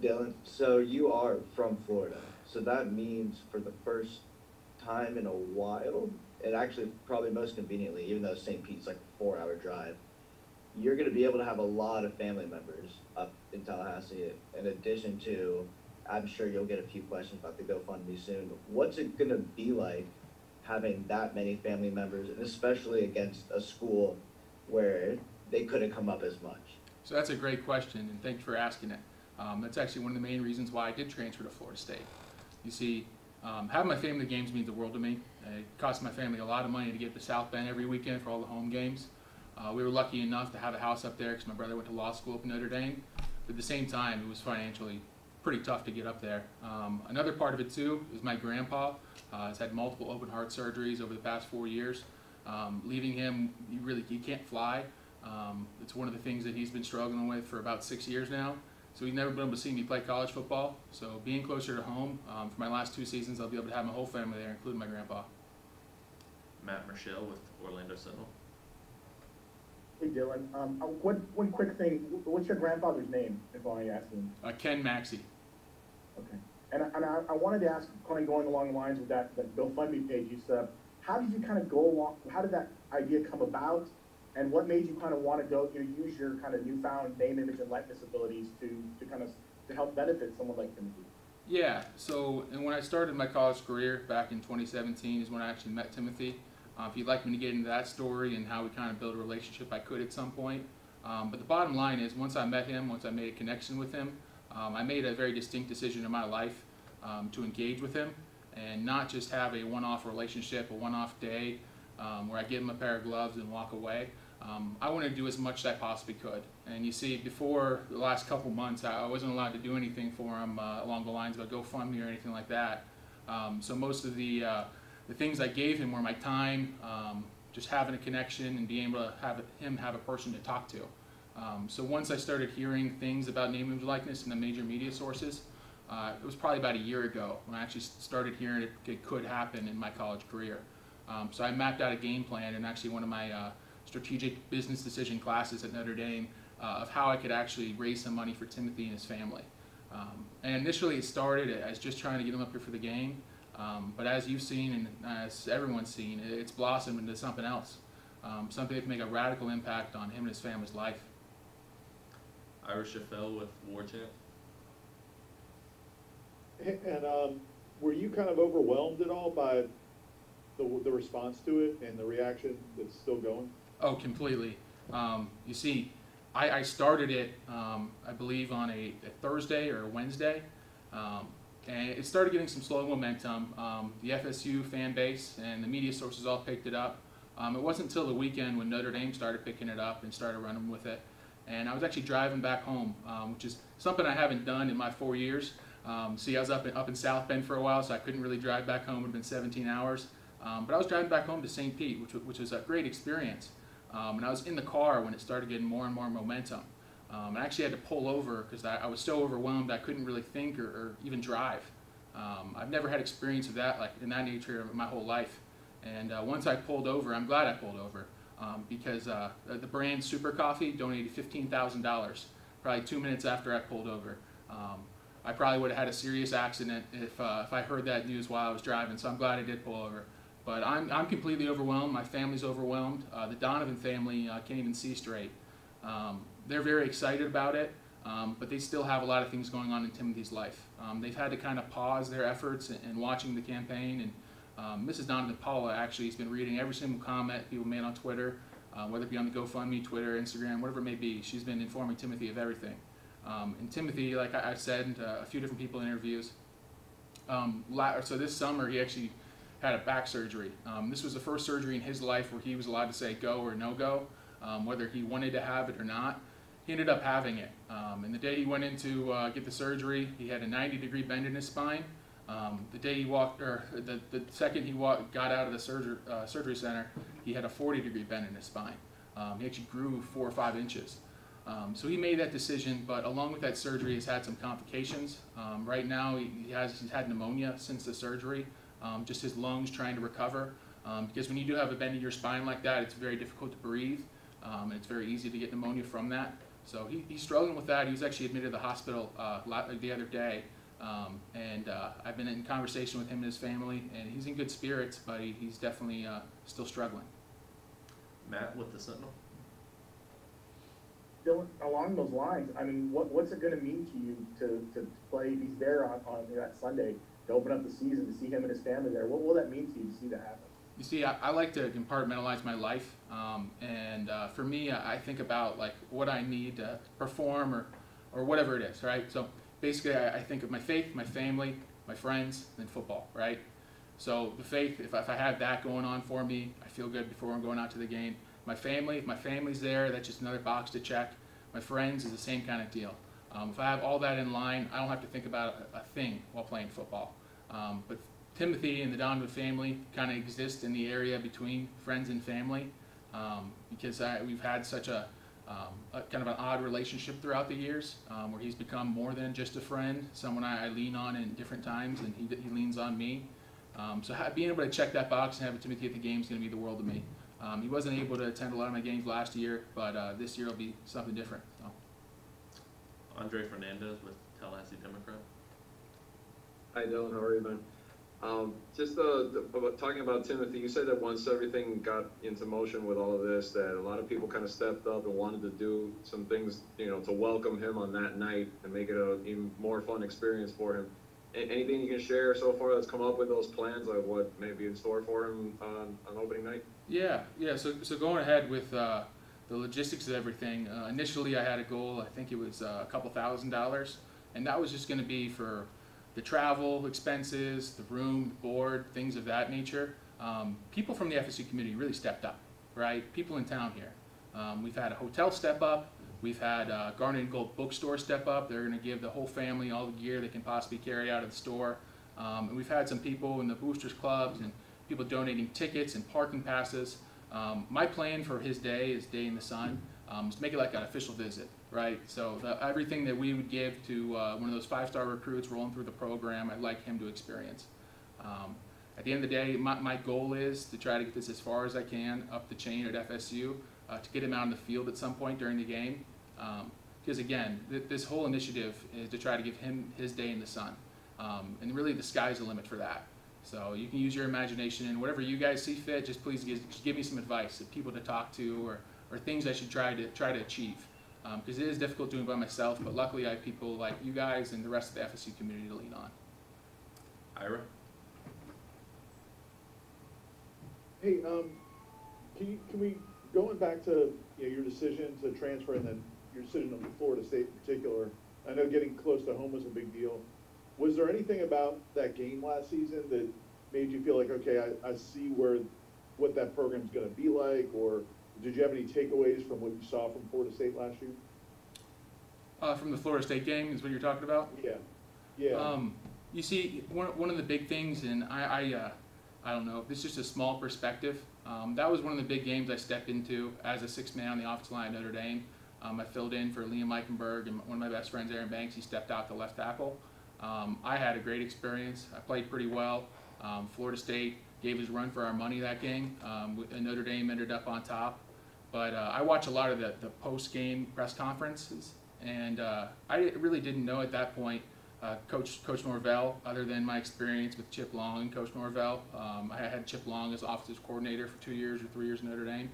Dillan, so you are from Florida, so that means for the first time in a while, and actually probably most conveniently, even though St. Pete's like a four-hour drive, you're gonna be able to have a lot of family members up in Tallahassee, in addition to, I'm sure you'll get a few questions about the GoFundMe soon. What's it gonna be like having that many family members, and especially against a school where they couldn't come up as much? So that's a great question, and thanks for asking it. Um, that's actually one of the main reasons why I did transfer to Florida State. You see, um, having my family games means the world to me. It costs my family a lot of money to get to South Bend every weekend for all the home games. Uh, we were lucky enough to have a house up there because my brother went to law school up in Notre Dame. But at the same time, it was financially pretty tough to get up there. Um, another part of it too is my grandpa uh, has had multiple open heart surgeries over the past four years. Um, leaving him, you really you can't fly. Um, it's one of the things that he's been struggling with for about six years now. So he's never been able to see me play college football. So being closer to home um, for my last two seasons, I'll be able to have my whole family there, including my grandpa. Matt Murschel with Orlando Sentinel. Hey Dillan, um, uh, one, one quick thing, what's your grandfather's name, if I ask him? Uh, Ken Maxey. Okay. And, I- and I, I wanted to ask, kind of going along the lines with that, that GoFundMe page you set up, how did you kind of go along, how did that idea come about? And what made you kind of want to go, you know, use your kind of newfound name, image, and likeness abilities to, to kind of, to help benefit someone like Timothy? Yeah, so and when I started my college career back in 2017 is when I actually met Timothy. Uh, if you'd like me to get into that story and how we kind of built a relationship, I could at some point. Um, but the bottom line is, once I met him, once I made a connection with him, um, I made a very distinct decision in my life um, to engage with him and not just have a one-off relationship, a one-off day um, where I give him a pair of gloves and walk away. Um, I wanted to do as much as I possibly could. And you see, before the last couple months, I wasn't allowed to do anything for him uh, along the lines of a GoFundMe or anything like that. Um, so most of the uh, the things I gave him were my time, um, just having a connection and being able to have him have a person to talk to. Um, so once I started hearing things about name, image, likeness in the major media sources, uh, it was probably about a year ago when I actually started hearing it, it could happen in my college career. Um, so I mapped out a game plan in actually one of my uh, strategic business decision classes at Notre Dame uh, of how I could actually raise some money for Timothy and his family. Um, and initially it started as just trying to get him up here for the game. Um, but as you've seen and as everyone's seen, it's blossomed into something else. Um, something that can make a radical impact on him and his family's life. Ira Schoffel with War Chant. And, um, were you kind of overwhelmed at all by the, the response to it and the reaction that's still going? Oh, completely. Um, you see, I, I started it, um, I believe, on a, a Thursday or a Wednesday. Um, and it started getting some slow momentum. Um, the FSU fan base and the media sources all picked it up. Um, it wasn't until the weekend when Notre Dame started picking it up and started running with it. And I was actually driving back home, um, which is something I haven't done in my four years. See, I was up in, up in South Bend for a while, so I couldn't really drive back home. It had been 17 hours. Um, but I was driving back home to St. Pete, which, which was a great experience. Um, and I was in the car when it started getting more and more momentum. Um, I actually had to pull over because I, I was so overwhelmed I couldn't really think or, or even drive. Um, I've never had experience of that like in that nature my whole life. And uh, once I pulled over, I'm glad I pulled over um, because uh, the brand Super Coffee donated fifteen thousand dollars probably two minutes after I pulled over. Um, I probably would have had a serious accident if uh, if I heard that news while I was driving. So I'm glad I did pull over. But I'm, I'm completely overwhelmed. My family's overwhelmed. Uh, the Donovan family uh, can't even see straight. Um, they're very excited about it, um, but they still have a lot of things going on in Timothy's life. Um, they've had to kind of pause their efforts and, in watching the campaign. And um, Mrs. Donovan Paula actually has been reading every single comment people made on Twitter, uh, whether it be on the GoFundMe, Twitter, Instagram, whatever it may be. She's been informing Timothy of everything. Um, and Timothy, like I, I've said to a few different people in interviews, um, so this summer he actually had a back surgery. Um, this was the first surgery in his life where he was allowed to say go or no go, um, whether he wanted to have it or not. He ended up having it. Um, and the day he went in to uh, get the surgery, he had a 90 degree bend in his spine. Um, the day he walked, or the, the second he walked, got out of the surgery, uh, surgery center, he had a 40 degree bend in his spine. Um, he actually grew four or five inches. Um, so he made that decision, but along with that surgery, he's had some complications. Right now, he has he's had pneumonia since the surgery, um, just his lungs trying to recover. Um, because when you do have a bend in your spine like that, it's very difficult to breathe, um, and it's very easy to get pneumonia from that. so he, he's struggling with that. He was actually admitted to the hospital uh, the other day. Um, and uh, I've been in conversation with him and his family, and he's in good spirits, but he, he's definitely uh, still struggling. Matt with the Sentinel. Dillan, along those lines, I mean, what, what's it gonna mean to you to, to play, he's there on, on that Sunday, to open up the season, to see him and his family there, what will that mean to you to see that happen? You see, I, I like to compartmentalize my life, um, and uh, for me, I, I think about like what I need to perform or, or whatever it is, right? So basically, I, I think of my faith, my family, my friends, and football, right? So the faith, if, if I have that going on for me, I feel good before I'm going out to the game. My family, if my family's there, that's just another box to check. My friends is the same kind of deal. Um, if I have all that in line, I don't have to think about a, a thing while playing football. Um, but Timothy and the Donovan family kind of exist in the area between friends and family um, because I, we've had such a, um, a kind of an odd relationship throughout the years um, where he's become more than just a friend, someone I, I lean on in different times, and he, he leans on me. Um, so being able to check that box and having Timothy at the game is going to be the world to me. Um, he wasn't able to attend a lot of my games last year, but uh, this year will be something different. So. Andre Fernandez with Tallahassee Democrat. Hi Dillan, how are you, man? Um, just uh, about, talking about Timothy, you said that once everything got into motion with all of this, that a lot of people kind of stepped up and wanted to do some things, you know, to welcome him on that night and make it a even more fun experience for him. A- anything you can share so far that's come up with those plans, like what may be in store for him on, on opening night? Yeah, yeah. So, so going ahead with uh, the logistics of everything. Uh, initially, I had a goal. I think it was uh, a couple thousand dollars, and that was just going to be for the travel expenses, the room, the board, things of that nature. Um, people from the FSU community really stepped up, right? People in town here. Um, we've had a hotel step up. We've had uh, Garnet and Gold bookstore step up. They're going to give the whole family all the gear they can possibly carry out of the store. Um, and we've had some people in the boosters clubs and people donating tickets and parking passes. Um, my plan for his day, his day in the sun, um, is to make it like an official visit, right? So the, everything that we would give to uh, one of those five-star recruits rolling through the program, I'd like him to experience. Um, at the end of the day, my, my goal is to try to get this as far as I can up the chain at FSU, uh, to get him out in the field at some point during the game. Um, because again, th- this whole initiative is to try to give him his day in the sun. Um, and really, the sky's the limit for that. So you can use your imagination and whatever you guys see fit. Just please give, just give me some advice of people to talk to or, or things I should try to try to achieve. Because it is difficult doing it by myself, but luckily I have people like you guys and the rest of the FSU community to lean on. Ira. Hey, um, can you, can we, going back to, you know, your decision to transfer and then your decision on Florida State in particular, I know getting close to home was a big deal. Was there anything about that game last season that made you feel like, okay, I, I see where, what that program's gonna be like? Or did you have any takeaways from what you saw from Florida State last year? Uh, from the Florida State game is what you're talking about. Yeah, yeah. Um, you see, one, one of the big things, and I, I, uh, I don't know, this is just a small perspective. Um, that was one of the big games I stepped into as a six man on the offensive line at Notre Dame. Um, I filled in for Liam Eichenberg, and one of my best friends, Aaron Banks, he stepped out to left tackle. Um, I had a great experience. I played pretty well. Um, Florida State gave us a run for our money that game, um, Notre Dame ended up on top. But uh, I watch a lot of the, the post game press conferences, and uh, I really didn't know at that point uh, Coach Coach Norvell, other than my experience with Chip Long and Coach Norvell. Um, I had Chip Long as offensive coordinator for two years or three years in Notre Dame.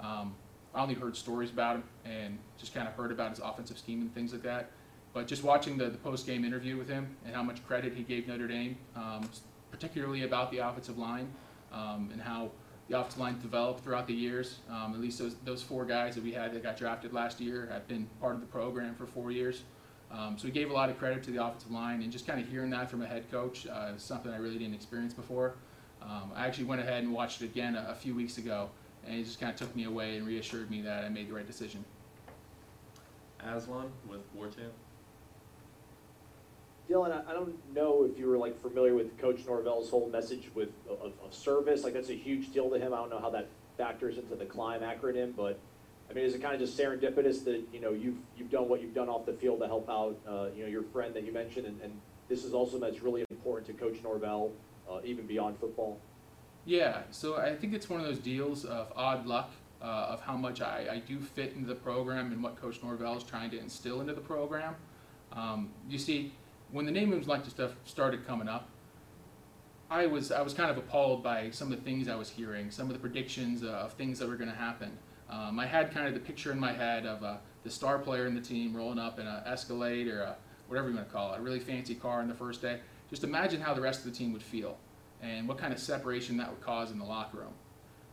Um, I only heard stories about him and just kind of heard about his offensive scheme and things like that. But just watching the, the post game interview with him and how much credit he gave Notre Dame, um, particularly about the offensive line um, and how the offensive line developed throughout the years. Um, at least those, those four guys that we had that got drafted last year have been part of the program for four years. Um, so we gave a lot of credit to the offensive line, and just kind of hearing that from a head coach uh, is something I really didn't experience before. Um, I actually went ahead and watched it again a, a few weeks ago, and it just kind of took me away and reassured me that I made the right decision. Aslan with War Chant. Dillan, I, don't know if you were like familiar with Coach Norvell's whole message with of, of service. Like that's a huge deal to him. I don't know how that factors into the climb acronym, but I mean, is it kind of just serendipitous that you know you've you've done what you've done off the field to help out uh, you know your friend that you mentioned, and, and this is also that's really important to Coach Norvell, uh, even beyond football. Yeah, so I think it's one of those deals of odd luck uh, of how much I, I do fit into the program and what Coach Norvell is trying to instill into the program. Um, you see, when the name moves like stuff started coming up, I was I was kind of appalled by some of the things I was hearing, some of the predictions uh, of things that were going to happen. Um, I had kind of the picture in my head of uh, the star player in the team rolling up in an Escalade or a, whatever you want to call it, a really fancy car on the first day. Just imagine how the rest of the team would feel and what kind of separation that would cause in the locker room.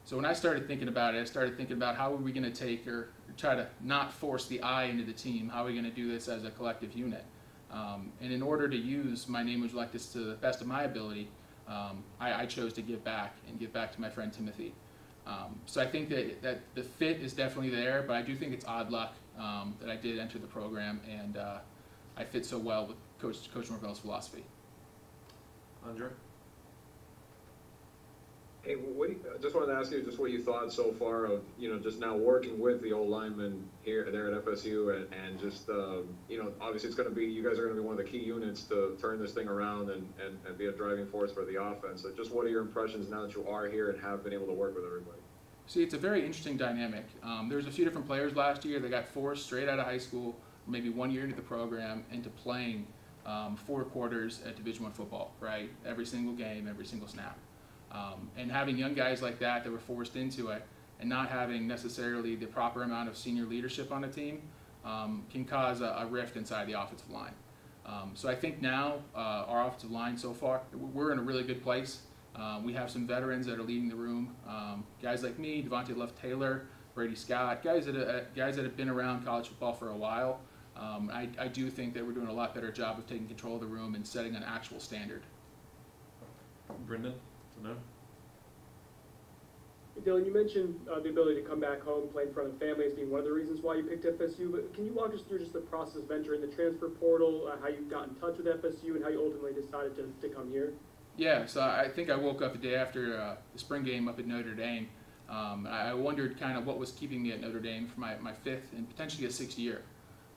So when I started thinking about it, I started thinking about how are we going to take or try to not force the I into the team. How are we going to do this as a collective unit? Um, and in order to use my name was like this to the best of my ability, um, I, I chose to give back and give back to my friend Timothy. Um, so I think that, that the fit is definitely there, but I do think it's odd luck um, that I did enter the program and uh, I fit so well with Coach, Coach philosophy. Andre? Hey, what you, I just wanted to ask you just what you thought so far of, you know, just now working with the old linemen here, there at FSU and, and just, um, you know, obviously it's gonna be, you guys are gonna be one of the key units to turn this thing around and, and, and be a driving force for the offense. So just what are your impressions now that you are here and have been able to work with everybody? See, it's a very interesting dynamic. Um, there was a few different players last year that got forced straight out of high school, maybe one year into the program, into playing um, four quarters at Division One football, right? Every single game, every single snap. Um, and having young guys like that that were forced into it, and not having necessarily the proper amount of senior leadership on a team, um, can cause a, a rift inside the offensive line. Um, so I think now uh, our offensive line so far, we're in a really good place. Um, we have some veterans that are leading the room. Um, guys like me, Devontay Love Taylor, Brady Scott, guys that uh, guys that have been around college football for a while. Um, I, I do think that we're doing a lot better job of taking control of the room and setting an actual standard. Brendan? No? Dillan, you mentioned uh, the ability to come back home, play in front of family as being one of the reasons why you picked FSU. But can you walk us through just the process of entering the transfer portal, uh, how you got in touch with FSU, and how you ultimately decided to, to come here? Yeah, so I think I woke up the day after uh, the spring game up at Notre Dame. Um, I wondered kind of what was keeping me at Notre Dame for my, my fifth and potentially a sixth year.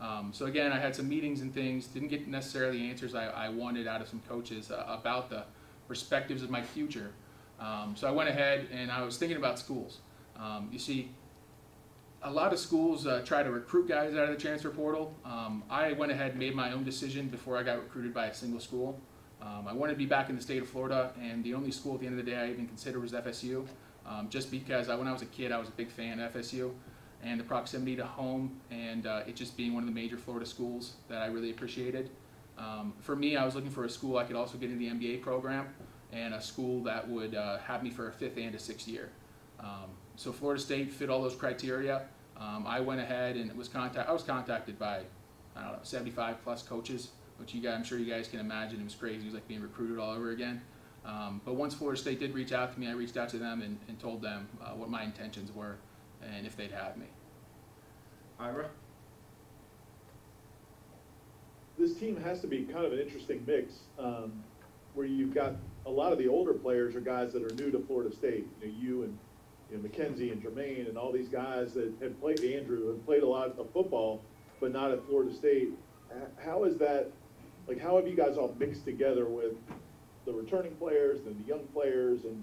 Um, so again, I had some meetings and things, didn't get necessarily answers I, I wanted out of some coaches uh, about the perspectives of my future. Um, so I went ahead and I was thinking about schools. Um, you see, a lot of schools uh, try to recruit guys out of the transfer portal. Um, I went ahead and made my own decision before I got recruited by a single school. Um, I wanted to be back in the state of Florida, and the only school at the end of the day I even considered was FSU, um, just because I, when I was a kid, I was a big fan of FSU, and the proximity to home, and uh, it just being one of the major Florida schools that I really appreciated. Um, for me, I was looking for a school I could also get into the MBA program, and a school that would uh, have me for a fifth and a sixth year. Um, so Florida State fit all those criteria. Um, I went ahead and was contact. I was contacted by I don't know 75 plus coaches which you guys, I'm sure you guys can imagine, it was crazy. It was like being recruited all over again. Um, but once Florida State did reach out to me, I reached out to them and, and told them uh, what my intentions were and if they'd have me. Ira? This team has to be kind of an interesting mix, um, where you've got a lot of the older players are guys that are new to Florida State. You know, you and you know, McKenzie and Jermaine and all these guys that have played Andrew and played a lot of football, but not at Florida State. How is that? Like, how have you guys all mixed together with the returning players and the young players, and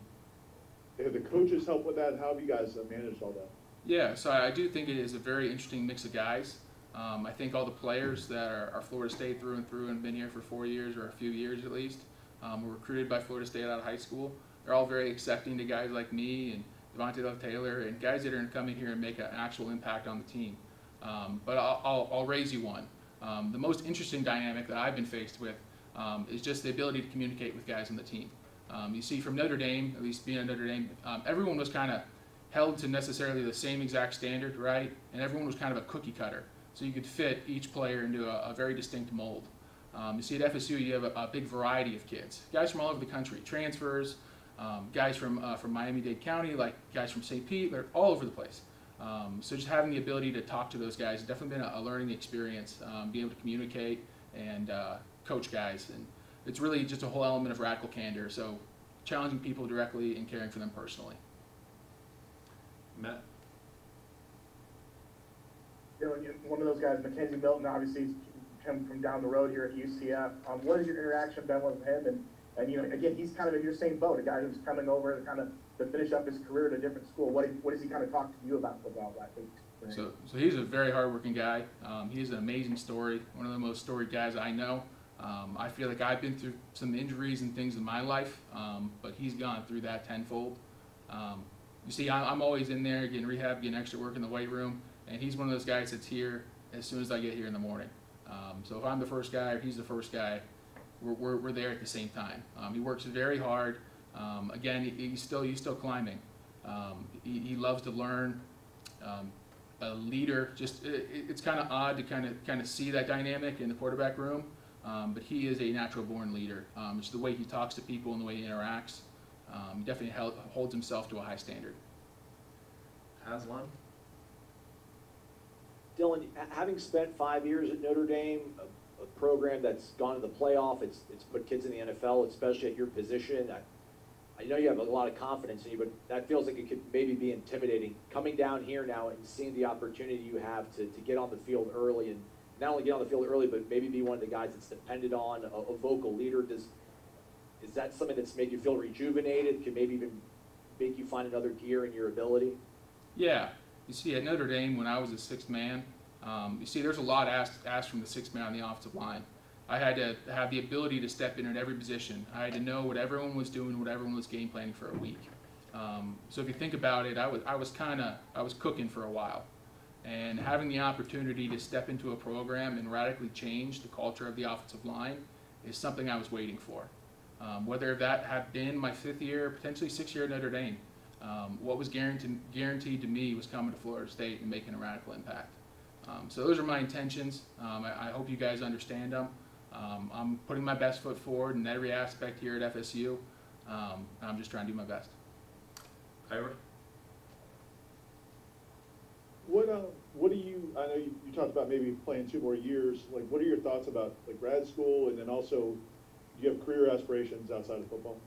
have the coaches helped with that? How have you guys managed all that? Yeah, so I do think it is a very interesting mix of guys. Um, I think all the players that are, are Florida State through and through and been here for four years or a few years at least, um, were recruited by Florida State out of high school. They're all very accepting to guys like me and Devontay Love Taylor and guys that are in here and make an actual impact on the team. Um, but I'll, I'll, I'll raise you one. Um, the most interesting dynamic that I've been faced with um, is just the ability to communicate with guys on the team. Um, you see, from Notre Dame, at least being at Notre Dame, everyone was kind of held to necessarily the same exact standard, right? And everyone was kind of a cookie cutter. So you could fit each player into a, a very distinct mold. Um, you see, at FSU, you have a, a, big variety of kids, guys from all over the country, transfers, um, guys from uh, from Miami-Dade County, like guys from St. Pete, they're all over the place. Um, so just having the ability to talk to those guys has definitely been a, a learning experience, um, being able to communicate and uh, coach guys. And it's really just a whole element of radical candor. So challenging people directly and caring for them personally. Matt? You know, one of those guys, McKenzie Milton, obviously come from down the road here at UCF. Um, what has your interaction been with him, and And, you know, again, he's kind of in your same boat, a guy who's coming over to kind of, to finish up his career at a different school. What, what does he kind of talk to you about football I think. So, so he's a very hardworking guy. Um, he's an amazing story, one of the most storied guys I know. Um, I feel like I've been through some injuries and things in my life, um, but he's gone through that tenfold. Um, you see, I'm always in there getting rehab, getting extra work in the weight room, and he's one of those guys that's here as soon as I get here in the morning. Um, so if I'm the first guy or he's the first guy, we're, we're, we're there at the same time. Um, he works very hard. Um, again, he, he's still he's still climbing. Um, he, he loves to learn. Um, a leader. Just it, it's kind of odd to kind of kind of see that dynamic in the quarterback room, um, but he is a natural born leader. It's the way he talks to people and the way he interacts. He definitely held, holds himself to a high standard. Haslam? Dillan, having spent five years at Notre Dame, a, a program that's gone to the playoff, it's, it's put kids in the NFL, especially at your position. I, I know you have a lot of confidence in you, but that feels like it could maybe be intimidating. Coming down here now and seeing the opportunity you have to, to get on the field early and not only get on the field early, but maybe be one of the guys that's depended on, a, a vocal leader. Does is that something that's made you feel rejuvenated? Can maybe even make you find another gear in your ability? Yeah, you see, at Notre Dame, when I was a sixth man, um, you see, there's a lot asked, asked from the sixth man on the offensive line. I had to have the ability to step in at every position. I had to know what everyone was doing, what everyone was game planning for a week. Um, so if you think about it, I was, I was kind of, I was cooking for a while. And having the opportunity to step into a program and radically change the culture of the offensive line is something I was waiting for. Um, whether that had been my fifth year, potentially sixth year at Notre Dame, um, what was guaranteed, guaranteed to me was coming to Florida State and making a radical impact. Um, so those are my intentions. Um, I, I hope you guys understand them. Um, I'm putting my best foot forward in every aspect here at FSU. Um, I'm just trying to do my best. Ira? What, um, what do you, I know you, you talked about maybe playing two more years, like, what are your thoughts about, like, grad school, and then also, do you have career aspirations outside of football?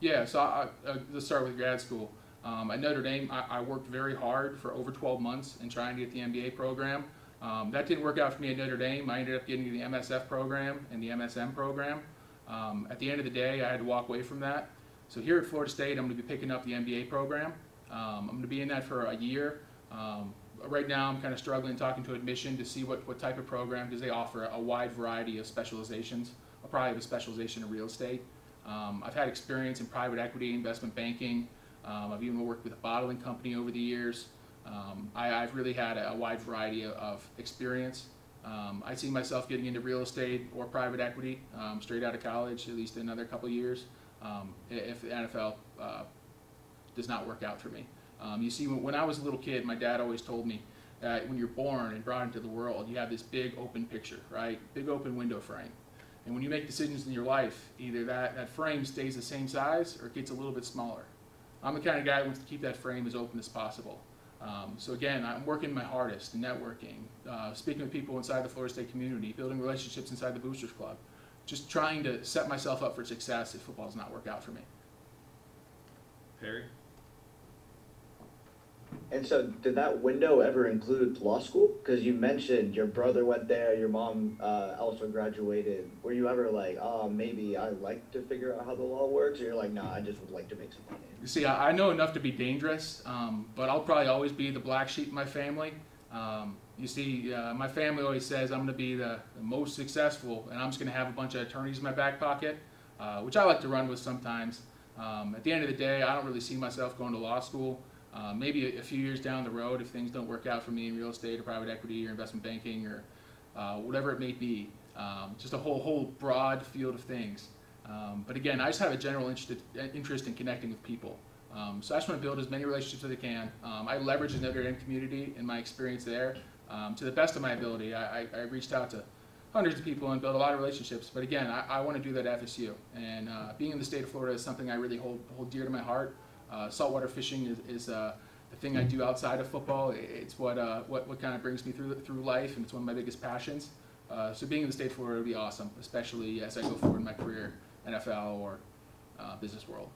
Yeah, so I, I, uh, let's start with grad school. Um, at Notre Dame, I, I worked very hard for over 12 months in trying to get the MBA program. Um, that didn't work out for me at Notre Dame. I ended up getting the MSF program and the MSM program. Um, at the end of the day, I had to walk away from that. So here at Florida State, I'm going to be picking up the MBA program. Um, I'm going to be in that for a year. Um, right now, I'm kind of struggling talking to admission to see what, what type of program, because they offer a wide variety of specializations. I'll probably have a specialization in real estate. Um, I've had experience in private equity, investment banking. Um, I've even worked with a bottling company over the years. Um, I, I've really had a, a wide variety of, of experience. Um, I see myself getting into real estate or private equity um, straight out of college, at least another couple years, um, if the NFL uh, does not work out for me. Um, you see, when, when I was a little kid, my dad always told me that when you're born and brought into the world, you have this big open picture, right? Big open window frame. And when you make decisions in your life, either that, that frame stays the same size or it gets a little bit smaller. I'm the kind of guy who wants to keep that frame as open as possible. Um, so again, I'm working my hardest, in networking, uh, speaking with people inside the Florida State community, building relationships inside the Boosters Club, just trying to set myself up for success if football does not work out for me. Perry? And so, did that window ever include law school? Because you mentioned your brother went there, your mom uh, also graduated. Were you ever like, oh, maybe I like to figure out how the law works? Or you're like, nah, I just would like to make some money. You see, I, know enough to be dangerous, um, but I'll probably always be the black sheep in my family. Um, you see, uh, my family always says I'm going to be the, the most successful, and I'm just going to have a bunch of attorneys in my back pocket, uh, which I like to run with sometimes. Um, at the end of the day, I don't really see myself going to law school. Uh, maybe a, a few years down the road, if things don't work out for me in real estate or private equity or investment banking or uh, whatever it may be, um, just a whole whole broad field of things. Um, but again, I just have a general interest, interest in connecting with people. Um, so I just want to build as many relationships as I can. Um, I leverage the Notre Dame community and my experience there um, to the best of my ability. I, I, I reached out to hundreds of people and built a lot of relationships. But again, I, I want to do that at FSU. And uh, being in the state of Florida is something I really hold, hold dear to my heart. Uh, saltwater fishing is, is uh, the thing I do outside of football. It's what, uh, what, what kind of brings me through, through life, and it's one of my biggest passions. Uh, so being in the state of Florida would be awesome, especially as I go forward in my career, NFL or uh, business world.